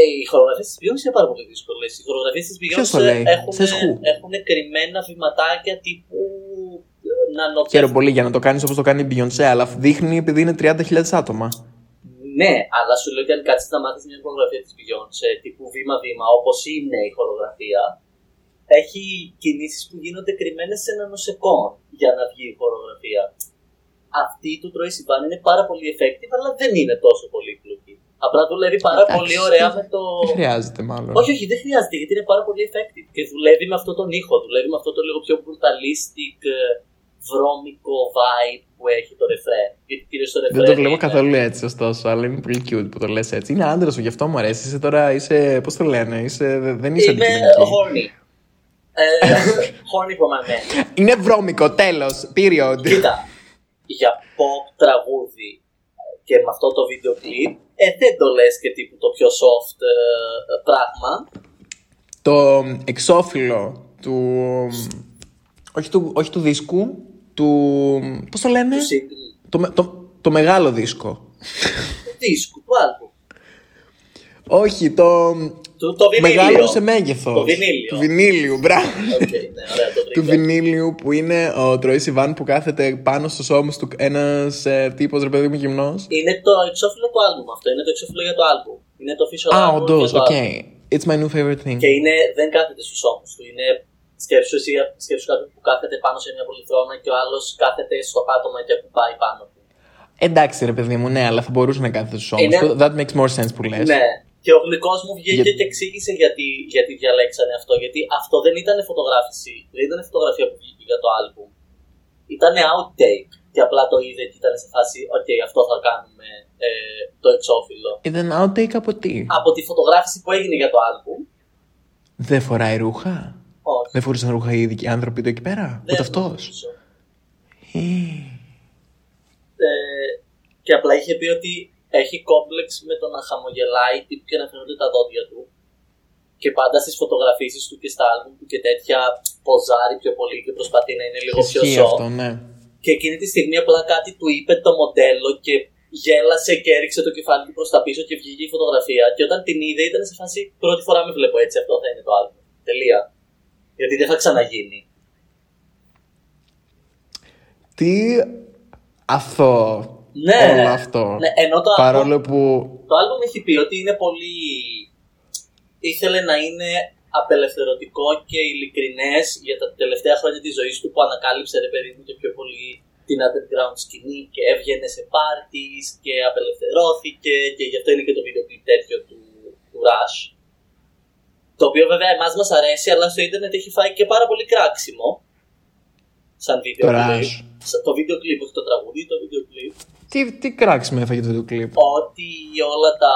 Ε, οι χορογραφίες της Beyoncé είναι πάρα πολύ δύσκολες. Οι χορογραφίες της Ποιος το Beyoncé λέει; έχουν, Σε σχού; έχουν κρυμμένα βηματάκια τύπου νανοπιαστικά. Χαίρομαι πολύ για να το κάνεις όπως το κάνει η Beyoncé, αλλά δείχνει επειδή είναι 30.000 άτομα. Ναι, αλλά σου λέω ότι αν κάτσεις να μάθεις μια χορογραφία της Beyoncé τύπου βήμα-βήμα, όπως είναι η χορογραφία, έχει κινήσεις που γίνονται κρυμμένες σε ένα νοσεκόν για να βγει η χορογραφία. Αυτή του Troy Sivan είναι πάρα πολύ effective, αλλά δεν είναι τόσο πολύπλοκη. Απλά δουλεύει πάρα Εντάξει, πολύ ωραία με το. Δεν χρειάζεται μάλλον. Όχι, όχι, δεν χρειάζεται γιατί είναι πάρα πολύ effective και δουλεύει με αυτό τον ήχο. Δουλεύει με αυτό το λίγο πιο brutalistic, ε, βρώμικο vibe που έχει το refrain. Γιατί κυρίως το refrain. Δεν το βλέπω είναι- καθόλου έτσι, ωστόσο, αλλά είναι πολύ cute που το λες έτσι. Είναι άντρας σου, γι' αυτό μου αρέσει. Είσαι τώρα, είσαι, πώς το λένε, είσαι, δεν είσαι Είμαι αντικειμενική. horny. Ε, (laughs) horny for my man. Είναι βρώμικο, τέλος, period. Κοίτα, για pop τραγούδι και με αυτό το βίντεο κλιπ, ε, δεν το λες και τύπου το πιο soft ε, πράγμα. Το εξώφυλλο του, όχι του, όχι του δίσκου, του, πώς το λένε, Του single, το, με- το, το μεγάλο δίσκο. του δίσκου, του άλμπουμ. Όχι, το Του, το βινίλιο. μεγάλο σε μέγεθος. Το βινίλιο. Του βινίλιου, μπράβο. (laughs) Οκ, ναι, ωραία, το του βρήκα. βινίλιου που είναι ο Troye Sivan που κάθεται πάνω στους ώμους του ένας ε, τύπος ρε παιδί μου γυμνός. Είναι το εξώφυλλο του άλμπουμ αυτό. Είναι το εξώφυλλο για το άλμπουμ. Είναι το official Α, album όντως, για το οκ. album. It's my new favorite thing. Και είναι, δεν κάθεται στους ώμους του. Είναι σκέψου εσύ, σκέψου κάποιον που κάθεται πάνω σε μια πολυθρόνα και ο άλλος κάθεται στο πάτωμα και ακουμπάει πάνω του. Εντάξει ρε παιδί μου, ναι, αλλά θα μπορούσε να κάθεται στους ώμους Είναι- του. That makes more sense που λες. Ναι. Και ο γλυκό μου βγήκε Για- και εξήγησε γιατί, γιατί διαλέξανε αυτό. Γιατί αυτό δεν ήταν φωτογράφηση. Δεν ήταν φωτογραφία που βγήκε για το album. Ήταν outtake. Και απλά το είδε και ήταν σε φάση, OK, αυτό θα κάνουμε ε, το εξώφυλλο. Ήταν outtake από τι; Από τη φωτογράφηση που έγινε για το album. Δεν φοράει ρούχα; Όχι. Δεν φορούσαν ρούχα οι ειδικοί άνθρωποι του εκεί πέρα; δεν Ούτε αυτός; νομίζω. Ε, και απλά είχε πει ότι έχει κόμπλεξ με το να χαμογελάει τύπου και να φαίνονται τα δόντια του. Και πάντα στις φωτογραφίσεις του και στα άλμπουμ του και τέτοια ποζάρει πιο πολύ και προσπαθεί να είναι λίγο πιο Ισχύει soft. αυτό, ναι. Και εκείνη τη στιγμή απλά κάτι του είπε το μοντέλο και γέλασε και έριξε το κεφάλι του προς τα πίσω και βγήκε η φωτογραφία. Και όταν την είδε ήταν σε φάση πρώτη φορά με βλέπω έτσι. Αυτό θα είναι το άλμπουμ. Τελεία. Γιατί δεν θα ξαναγίνει. Τι αθώο Ναι, όλο αυτό. Ναι, ενώ το Παρόλο που Το άλμπουμ έχει πει ότι είναι πολύ... Ήθελε να είναι απελευθερωτικό και ειλικρινές για τα τελευταία χρόνια της ζωής του που ανακάλυψε ρε παιδί μου και πιο πολύ την underground σκηνή και έβγαινε σε parties και απελευθερώθηκε και γι' αυτό είναι και το βίντεο κλιπ τέτοιο του, του Rush. Το οποίο βέβαια εμάς μας αρέσει αλλά στο ίντερνετ έχει φάει και πάρα πολύ κράξιμο. Σαν βίντεο Το κλιπ. Rush. Σαν- Το βίντεο κλιπ, όχι το τραγούδι, το βίντεο κλιπ Τι, τι κράξιμο έφαγε το βίντεο κλιπ; ότι όλα τα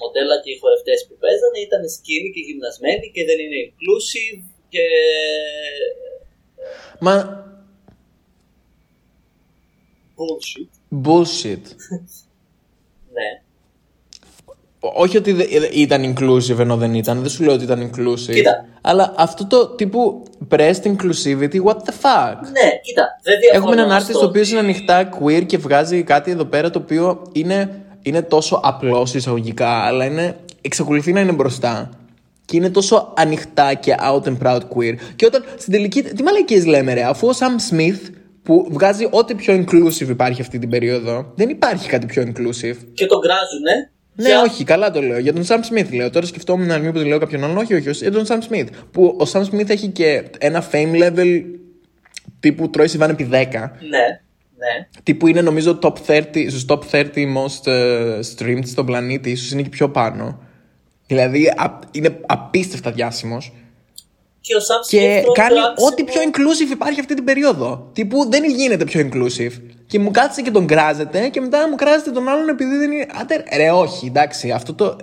μοντέλα και οι χορευτές που παίζανε ήταν σκίνοι και γυμνασμένοι και δεν είναι inclusive και Μα bullshit. bullshit. (laughs) Ναι. Όχι ότι δε- ήταν inclusive ενώ δεν ήταν, δεν σου λέω ότι ήταν inclusive. Κοίτα. Αλλά αυτό το τύπου pressed inclusivity, what the fuck; Ναι, κοίτα, δεν διαφωνώ Έχουμε έναν artist στο ο οποίος ότι- είναι ανοιχτά queer και βγάζει κάτι εδώ πέρα το οποίο είναι, είναι τόσο απλό εισαγωγικά, αλλά είναι, εξακολουθεί να είναι μπροστά. Και είναι τόσο ανοιχτά και out and proud queer. Και όταν στην τελική. Τι μαλακίες λέμε, ρε, αφού ο Sam Smith που βγάζει ό,τι πιο inclusive υπάρχει αυτή την περίοδο, δεν υπάρχει κάτι πιο inclusive. Και τον κράζουνε. Ναι, για- όχι, καλά το λέω. Για τον Sam Smith λέω. Τώρα σκεφτόμουν να μην που λέω κάποιον άλλον. Όχι, όχι, όχι, για τον Sam Smith. Που ο Sam Smith έχει και ένα fame level τύπου τρώει Σιβάν επί 10. Ναι, ναι. Τύπου είναι νομίζω top 30, στους top 30 most ε, streamed στον πλανήτη, ίσως είναι και πιο πάνω. Δηλαδή α- είναι απίστευτα διάσημος Και ο Sam και Smith το κάνει κράξιμο- ό,τι πιο inclusive υπάρχει αυτή την περίοδο. Τύπου δεν γίνεται πιο inclusive. Και μου κάθισε και τον κράζεται και μετά μου κράζεται τον άλλον επειδή δεν είναι. Άντε, ρε, όχι, εντάξει, αυτό το.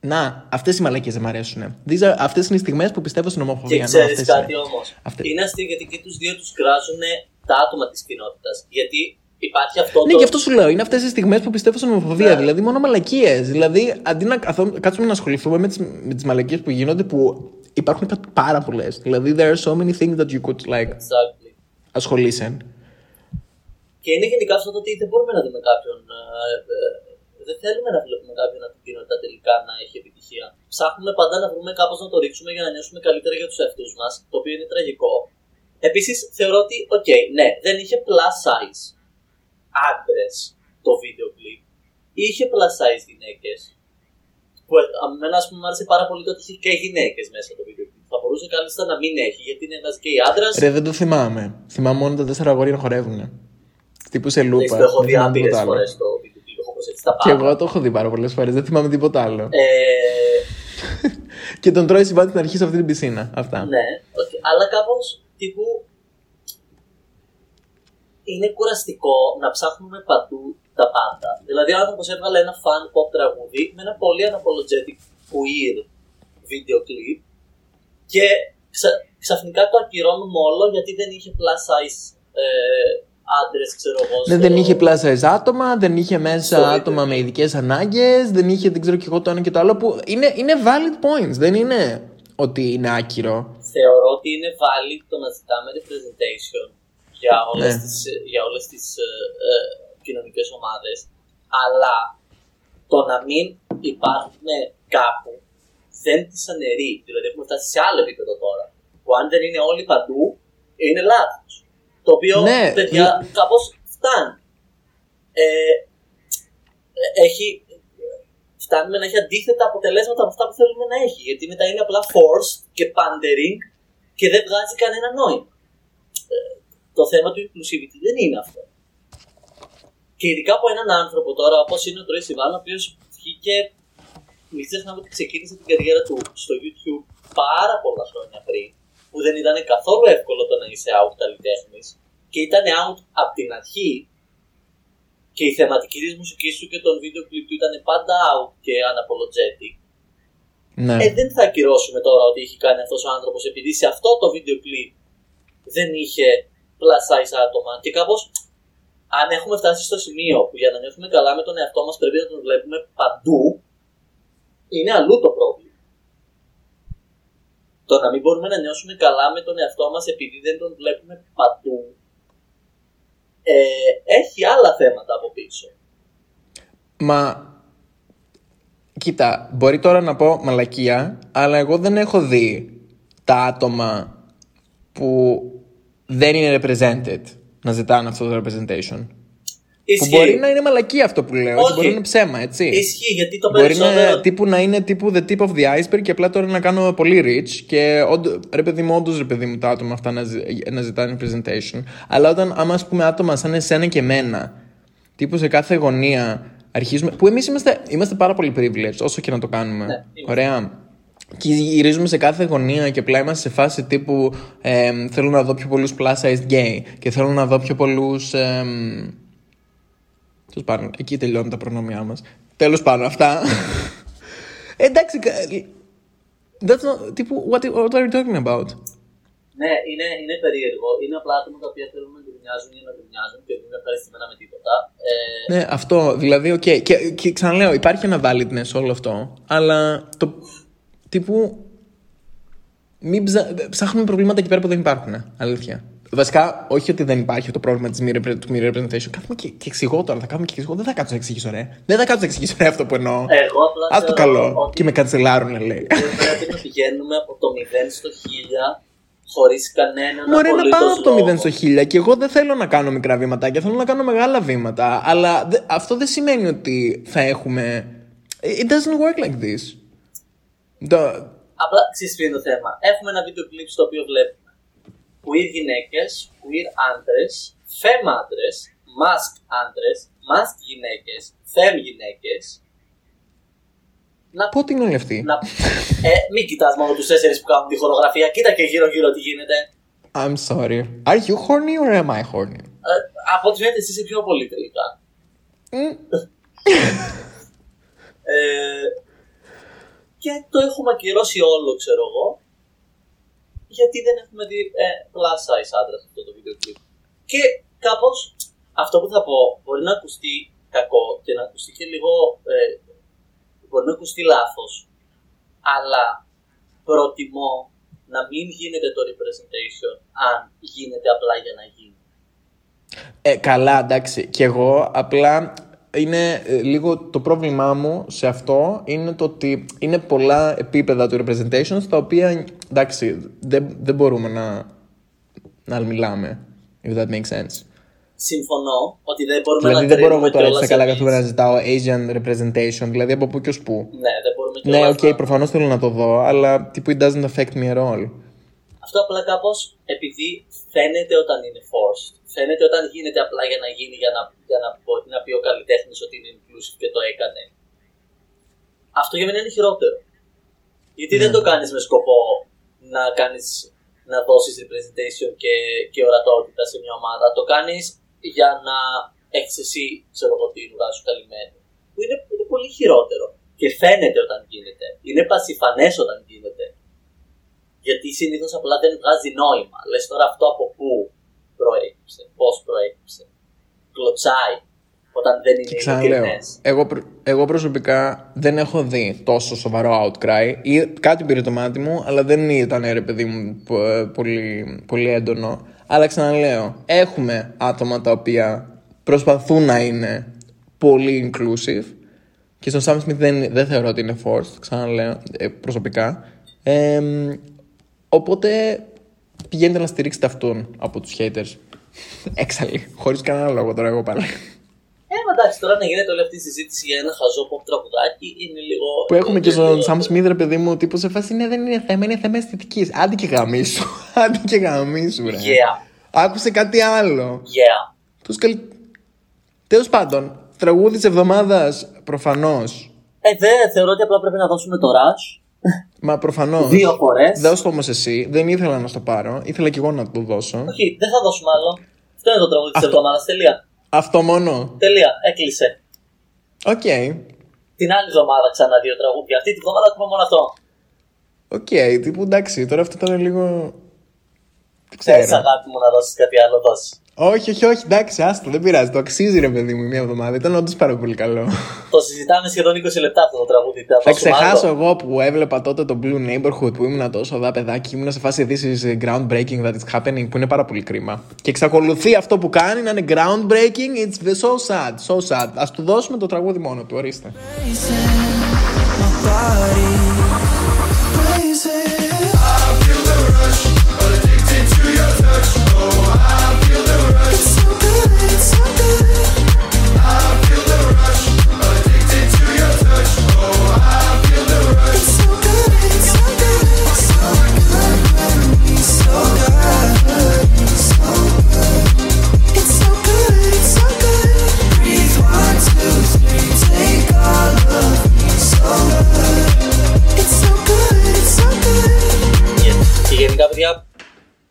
Να, αυτές οι μαλακίες δεν μ' αρέσουν. Αυτές είναι οι στιγμές που πιστεύω στην Και ομοφοβία. ξέρεις αυτές κάτι είναι. όμως. Αυτές. Είναι αστείο γιατί και τους δύο τους κράζουν τα άτομα της κοινότητας. Γιατί υπάρχει αυτό Ναι, το. γι' αυτό σου λέω. Είναι αυτές οι στιγμές που πιστεύω στην ομοφοβία. Ναι. Δηλαδή, μόνο μαλακίες. Δηλαδή, αντί να καθώ- κάτσουμε να ασχοληθούμε με τι με τις μαλακίες που γίνονται, που υπάρχουν κα- πάρα πολλές. Δηλαδή, there are so many things that you could like Exactly. ασχολείσαι. Και είναι γενικά αυτό το ότι δεν μπορούμε να δούμε κάποιον. ε, ε, δεν θέλουμε να βλέπουμε κάποιον από την κοινότητα τελικά να έχει επιτυχία. Ψάχνουμε πάντα να βρούμε κάπως να το ρίξουμε για να νιώσουμε καλύτερα για τους εαυτούς μας, το οποίο είναι τραγικό. Επίσης, θεωρώ ότι, οκ, ναι, δεν είχε plus size άντρες το βίντεο κλιπ. Είχε plus size γυναίκες. Που ε, εμένα, ας πούμε, μου άρεσε πάρα πολύ το ότι είχε και γυναίκες μέσα το βίντεο κλιπ. Θα μπορούσε κάλλιστα να μην έχει, γιατί είναι ένας γκέι άντρας. Ρε, δεν το θυμάμαι. Θυμάμαι μόνο τα τέσσερα αγόρια να χορεύουν. Τύπου σε λούπα. Το έχω δεν δει θυμάμαι άπειρες τίποτα άλλο. φορές το βίντεο κλιπ. Έχω προσέξει τα Και πάντα. εγώ το έχω δει πάρα πολλές φορές. Δεν θυμάμαι τίποτα άλλο. Ε, (laughs) Και τον Troye Sivan στην αρχή σε αυτή την πισίνα. Αυτά. ναι, οκ. αλλά κάπως τύπου. Είναι κουραστικό να ψάχνουμε παντού τα πάντα. Δηλαδή, ο άνθρωπος έβγαλε ένα fun pop τραγούδι με ένα πολύ unapologetic queer βίντεο κλιπ και ξα- ξαφνικά το ακυρώνουμε όλο γιατί δεν είχε plus size ε, άντρες, ξέρω εγώ. Ναι, στο- δεν είχε plus size άτομα, δεν είχε μέσα Στο βίντεο άτομα με κλιπ. ειδικές ανάγκες, δεν είχε δεν ξέρω και εγώ το ένα και το άλλο. Που είναι, είναι valid points, δεν είναι ότι είναι άκυρο. θεωρώ ότι είναι valid το να ζητάμε representation για όλες Ναι. τις, για όλες τις ε, ε, κοινωνικές ομάδες αλλά το να μην υπάρχουν κάπου δεν τις αναιρεί. Δηλαδή έχουμε φτάσει σε άλλο επίπεδο τώρα που αν δεν είναι όλοι παντού είναι λάθος. Το οποίο Ναι, παιδιά ναι. κάπως φτάνει. Ε, ε, έχει, φτάνουμε να έχει αντίθετα αποτελέσματα από αυτά που θέλουμε να έχει. Γιατί μετά είναι απλά forced και pandering και δεν βγάζει κανένα νόημα. Ε, το θέμα του inclusivity δεν είναι αυτό. Και ειδικά από έναν άνθρωπο τώρα, όπως είναι ο Τρόι Σιβάν, ο οποίος βγήκε. Μην ξεχνάμε ότι ξεκίνησε την καριέρα του στο YouTube πάρα πολλά χρόνια πριν, που δεν ήταν καθόλου εύκολο το να είσαι out καλλιτέχνης και ήταν out από την αρχή και η θεματική της μουσικής σου και των βίντεο κλιπ του ήταν πάντα out και unapologetic. Ναι. Ε, δεν θα ακυρώσουμε τώρα ότι έχει κάνει αυτός ο άνθρωπος επειδή σε αυτό το βίντεο κλιπ δεν είχε plus size άτομα και κάπως αν έχουμε φτάσει στο σημείο που για να νιώθουμε καλά με τον εαυτό μας πρέπει να τον βλέπουμε παντού είναι αλλού το πρόβλημα. Το να μην μπορούμε να νιώσουμε καλά με τον εαυτό μας επειδή δεν τον βλέπουμε παντού ε, έχει άλλα θέματα από πίσω. Μα. Κοίτα, μπορεί τώρα να πω μαλακία, αλλά εγώ δεν έχω δει τα άτομα που δεν είναι represented να ζητάνε αυτό το representation. Που Ισχύει. μπορεί να είναι μαλακία αυτό που λέω, Όχι. και μπορεί να είναι ψέμα, έτσι. Ισχύει γιατί το Μπορεί περισσότερο. να, τύπου, να είναι τύπου the tip of the iceberg και απλά τώρα να κάνω πολύ rich και όντω, ρε παιδί μου, όντως ρε παιδί μου τα άτομα αυτά να, ζη- να ζητάνε presentation. Αλλά όταν, άμα ας πούμε άτομα σαν εσένα και εμένα, τύπου σε κάθε γωνία αρχίζουμε, που εμείς είμαστε, είμαστε πάρα πολύ privileged όσο και να το κάνουμε. Ναι, είμαστε. Ωραία. Και γυρίζουμε σε κάθε γωνία και απλά είμαστε σε φάση τύπου ε, θέλω να δω πιο πολλούς plus sized gay και θέλω να δω πιο πολλούς... Ε, Τέλος πάντων, εκεί τελειώνουν τα προνόμια μας. Τέλος πάντων, αυτά. Ε, (laughs) Εντάξει. κα- That's not, τύπου, what, what are you talking about? Ναι, είναι, είναι περίεργο. Είναι απλά άτομα τα οποία θέλουν να γκρινιάζουν για να γκρινιάζουν και δεν είναι ευχαριστημένα με τίποτα. Ε, Ναι, αυτό. Δηλαδή, οκ. Και, και ξαναλέω, υπάρχει ένα validness σε όλο αυτό. Αλλά το. Τύπου. Μην ψα... ψάχνουμε προβλήματα εκεί πέρα που δεν υπάρχουν. Αλήθεια. Βασικά, όχι ότι δεν υπάρχει το πρόβλημα της μη repre- του μη representation. Κάθομαι και, και εξηγώ τώρα. Θα κάνουμε και εξηγώ. Δεν θα κάτσω να εξηγήσω, ρε. Δεν θα κάτσω να εξηγήσω, ρε, αυτό που εννοώ. Εγώ απλά Α το θεωρώ καλό. ότι Και με κανцελάρουν, λέει. (laughs) δεν πρέπει να πηγαίνουμε από το 0 στο 1000 χωρίς κανέναν Μωρέ να απολύτως πάω από το λόγο. 0 στο 1000 και εγώ δεν θέλω να κάνω μικρά βήματάκια, θέλω να κάνω μεγάλα βήματα. Αλλά δε- αυτό δεν σημαίνει ότι θα έχουμε. It doesn't work like this. Το... Απλά ξέρεις ποιο είναι το θέμα. Έχουμε ένα βίντεο κλιπ στο οποίο βλέπουμε queer γυναίκες, queer άντρες, fem άντρες, mask άντρες, mask γυναίκες, fem γυναίκες. Να, Πότε είναι όλοι αυτοί; να, ε, μην κοιτάς μόνο τους τέσσερις που κάνουν τη χορογραφία, κοίτα και γύρω-γύρω τι γίνεται. I'm sorry. Are you horny or am I horny? Ε, από ό,τι φαίνεται, εσύ είσαι πιο πολύ τελικά. Mm. Ε, και το έχουμε ακυρώσει όλο, ξέρω εγώ, γιατί δεν έχουμε δει ε, plus size άντρας σε αυτό το βίντεο κλιπ. Και κάπως αυτό που θα πω μπορεί να ακουστεί κακό και να ακουστεί και λίγο. Ε, μπορεί να ακουστεί λάθος. Αλλά προτιμώ να μην γίνεται το representation αν γίνεται απλά για να γίνει. Ε, καλά, εντάξει. Και εγώ απλά είναι ε, λίγο το πρόβλημά μου σε αυτό είναι το ότι είναι πολλά επίπεδα του representation στα οποία εντάξει δεν, δεν μπορούμε να, να μιλάμε. If that makes sense. Συμφωνώ ότι δεν μπορούμε Δηλαδή να δεν μπορώ εγώ κρίνουμε τώρα έτσι κιόλας καλά εμείς. καθόλου να ζητάω Asian representation, δηλαδή από πού και ως πού. Ναι, δεν μπορούμε Ναι, κιόλας οκ, να- προφανώς θέλω να το δω, αλλά τύπου it doesn't affect me at all. Αυτό απλά κάπως επειδή φαίνεται όταν είναι forced. Φαίνεται όταν γίνεται απλά για να γίνει, για να, για να μπορεί να πει ο καλλιτέχνης ότι είναι inclusive και το έκανε. Αυτό για μένα είναι χειρότερο. Γιατί δεν το κάνεις με σκοπό να κάνεις, να δώσεις representation και, και ορατότητα σε μια ομάδα. Το κάνεις για να έχεις εσύ, ξέρω εγώ, την ουρά σου καλυμμένη. Που είναι, είναι πολύ χειρότερο. Και φαίνεται όταν γίνεται. Είναι πασιφανές όταν γίνεται. Γιατί συνήθως απλά δεν βγάζει νόημα. Λες τώρα αυτό από πού Κλωτσάει όταν δεν είναι Και ξαναλέω, ειλικρινές. εγώ, προ- εγώ προσωπικά δεν έχω δει τόσο σοβαρό outcry. Ή, κάτι πήρε το μάτι μου, αλλά δεν ήταν ρε παιδί μου πο- ε, πολύ, πολύ έντονο. Αλλά ξαναλέω, έχουμε άτομα τα οποία προσπαθούν να είναι πολύ inclusive και στον Sam Smith δεν, δεν θεωρώ ότι είναι forced, ξαναλέω, ε, προσωπικά. Ε, οπότε πηγαίνετε να στηρίξετε αυτόν από τους haters. Έξαλλοι, χωρίς κανένα λόγο τώρα εγώ πάλι. Ε, μα εντάξει, τώρα να γίνεται όλη αυτή η συζήτηση για ένα χαζό pop τραγουδάκι είναι λίγο. Που έχουμε και είναι στον λίγο- Sam Smith, ρε παιδί μου, τύπου σε φάση ναι, δεν είναι θέμα, είναι θέμα αισθητικής. Άντε και γαμίσου. (laughs) Άντε και γαμίσου, ρε. Yeah, Άκουσε κάτι άλλο. yeah. Τους καλ... Τέλος πάντων, τραγούδι της εβδομάδας προφανώς. Ε, δεν θεωρώ ότι απλά πρέπει να δώσουμε το rush Μα προφανώς. δύο φορές. Δώσ' το όμως εσύ. Δεν ήθελα να στο πάρω. Ήθελα κι εγώ να το δώσω. Όχι, δεν θα δώσουμε άλλο. Αυτό είναι το τραγούδι της Αυτό. εβδομάδας. Τελεία. Αυτό μόνο. Τελεία. Έκλεισε. Οκ. Την άλλη εβδομάδα ξανά δύο τραγούδια. Αυτή τη εβδομάδα έχουμε μόνο αυτό. Οκ. Τύπου εντάξει, τώρα αυτό ήταν λίγο. Δεν Θε ξέρω. αγάπη μου να δώσεις κάτι άλλο, δώσεις. Όχι, όχι, όχι. Εντάξει, άστο, δεν πειράζει. Το αξίζει, ρε παιδί μου, μια εβδομάδα. Ήταν όντως πάρα πολύ καλό. Το συζητάμε σχεδόν 20 λεπτά αυτό το τραγούδι. Θα Θα δώσουμε ξεχάσω άλλο. εγώ που έβλεπα τότε το Blue Neighborhood που ήμουν τόσο δά παιδάκι, ήμουν σε φάση this is groundbreaking that is happening που είναι πάρα πολύ κρίμα. Και εξακολουθεί αυτό που κάνει να είναι groundbreaking, it's so sad, so sad. Ας του δώσουμε το τραγούδι μόνο του, ορίστε.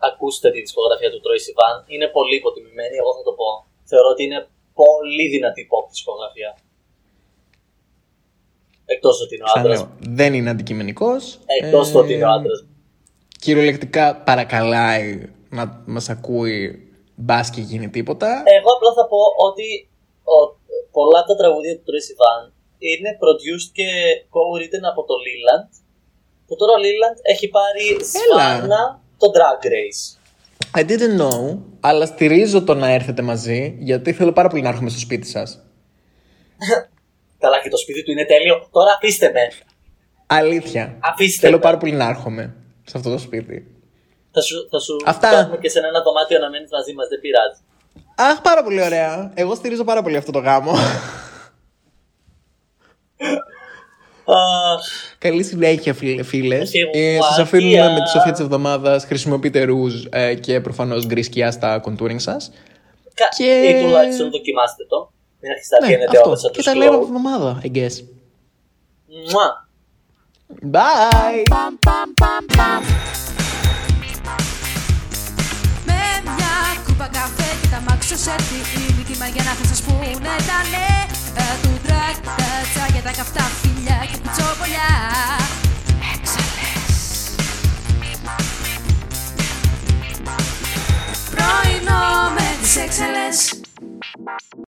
Ακούστε τη δισκογραφία του Troy Sivan. Είναι πολύ υποτιμημένη, εγώ θα το πω. Θεωρώ ότι είναι πολύ δυνατή pop δισκογραφία. Εκτός ότι είναι ο άντρας. Ξαναλέω, δεν είναι αντικειμενικός. Εκτός Ε, ότι είναι ο άντρας. Κυριολεκτικά παρακαλάει να μας ακούει μπας και γίνει τίποτα. Εγώ απλά θα πω ότι ο- πολλά από τα τραγούδια του Troy Sivan είναι produced και co-written από το Leland. Που τώρα ο Leland έχει πάρει σφάρνα το Drag Race. I didn't know, αλλά στηρίζω το να έρθετε μαζί, γιατί θέλω πάρα πολύ να έρχομαι στο σπίτι σας. (laughs) Καλά, και το σπίτι του είναι τέλειο. Τώρα αφήστε με. Αλήθεια. Αφήστε Θέλω με. πάρα πολύ να έρχομαι σε αυτό το σπίτι. Θα σου, θα σου Αυτά. κάνουμε και σε ένα δωμάτιο να μένεις μαζί μας, δεν πειράζει. Αχ, πάρα πολύ ωραία. Εγώ στηρίζω πάρα πολύ αυτό το γάμο. (laughs) Αχ, Καλή συνέχεια, φίλε. Όχι, Ε, μου Σας αφήνουμε αδεία. με τη σοφία της εβδομάδας. Χρησιμοποιείτε ρούζ ε, και προφανώς γκρι σκιά στα contouring σας. κα- Και- Ή τουλάχιστον δοκιμάστε το. Μην αρχίσετε να Ναι, βγαίνετε αυτό. όλα σαν Και του τα λέμε από την εβδομάδα, I guess. Μουά. Bye! αμάξι σου σε τύχημα για να θες να τα ναι του τρακ, τα τσάκια, τα καυτά φιλιά και κουτσόπολιά Έξαλες. Πρωινό με τις έξαλες.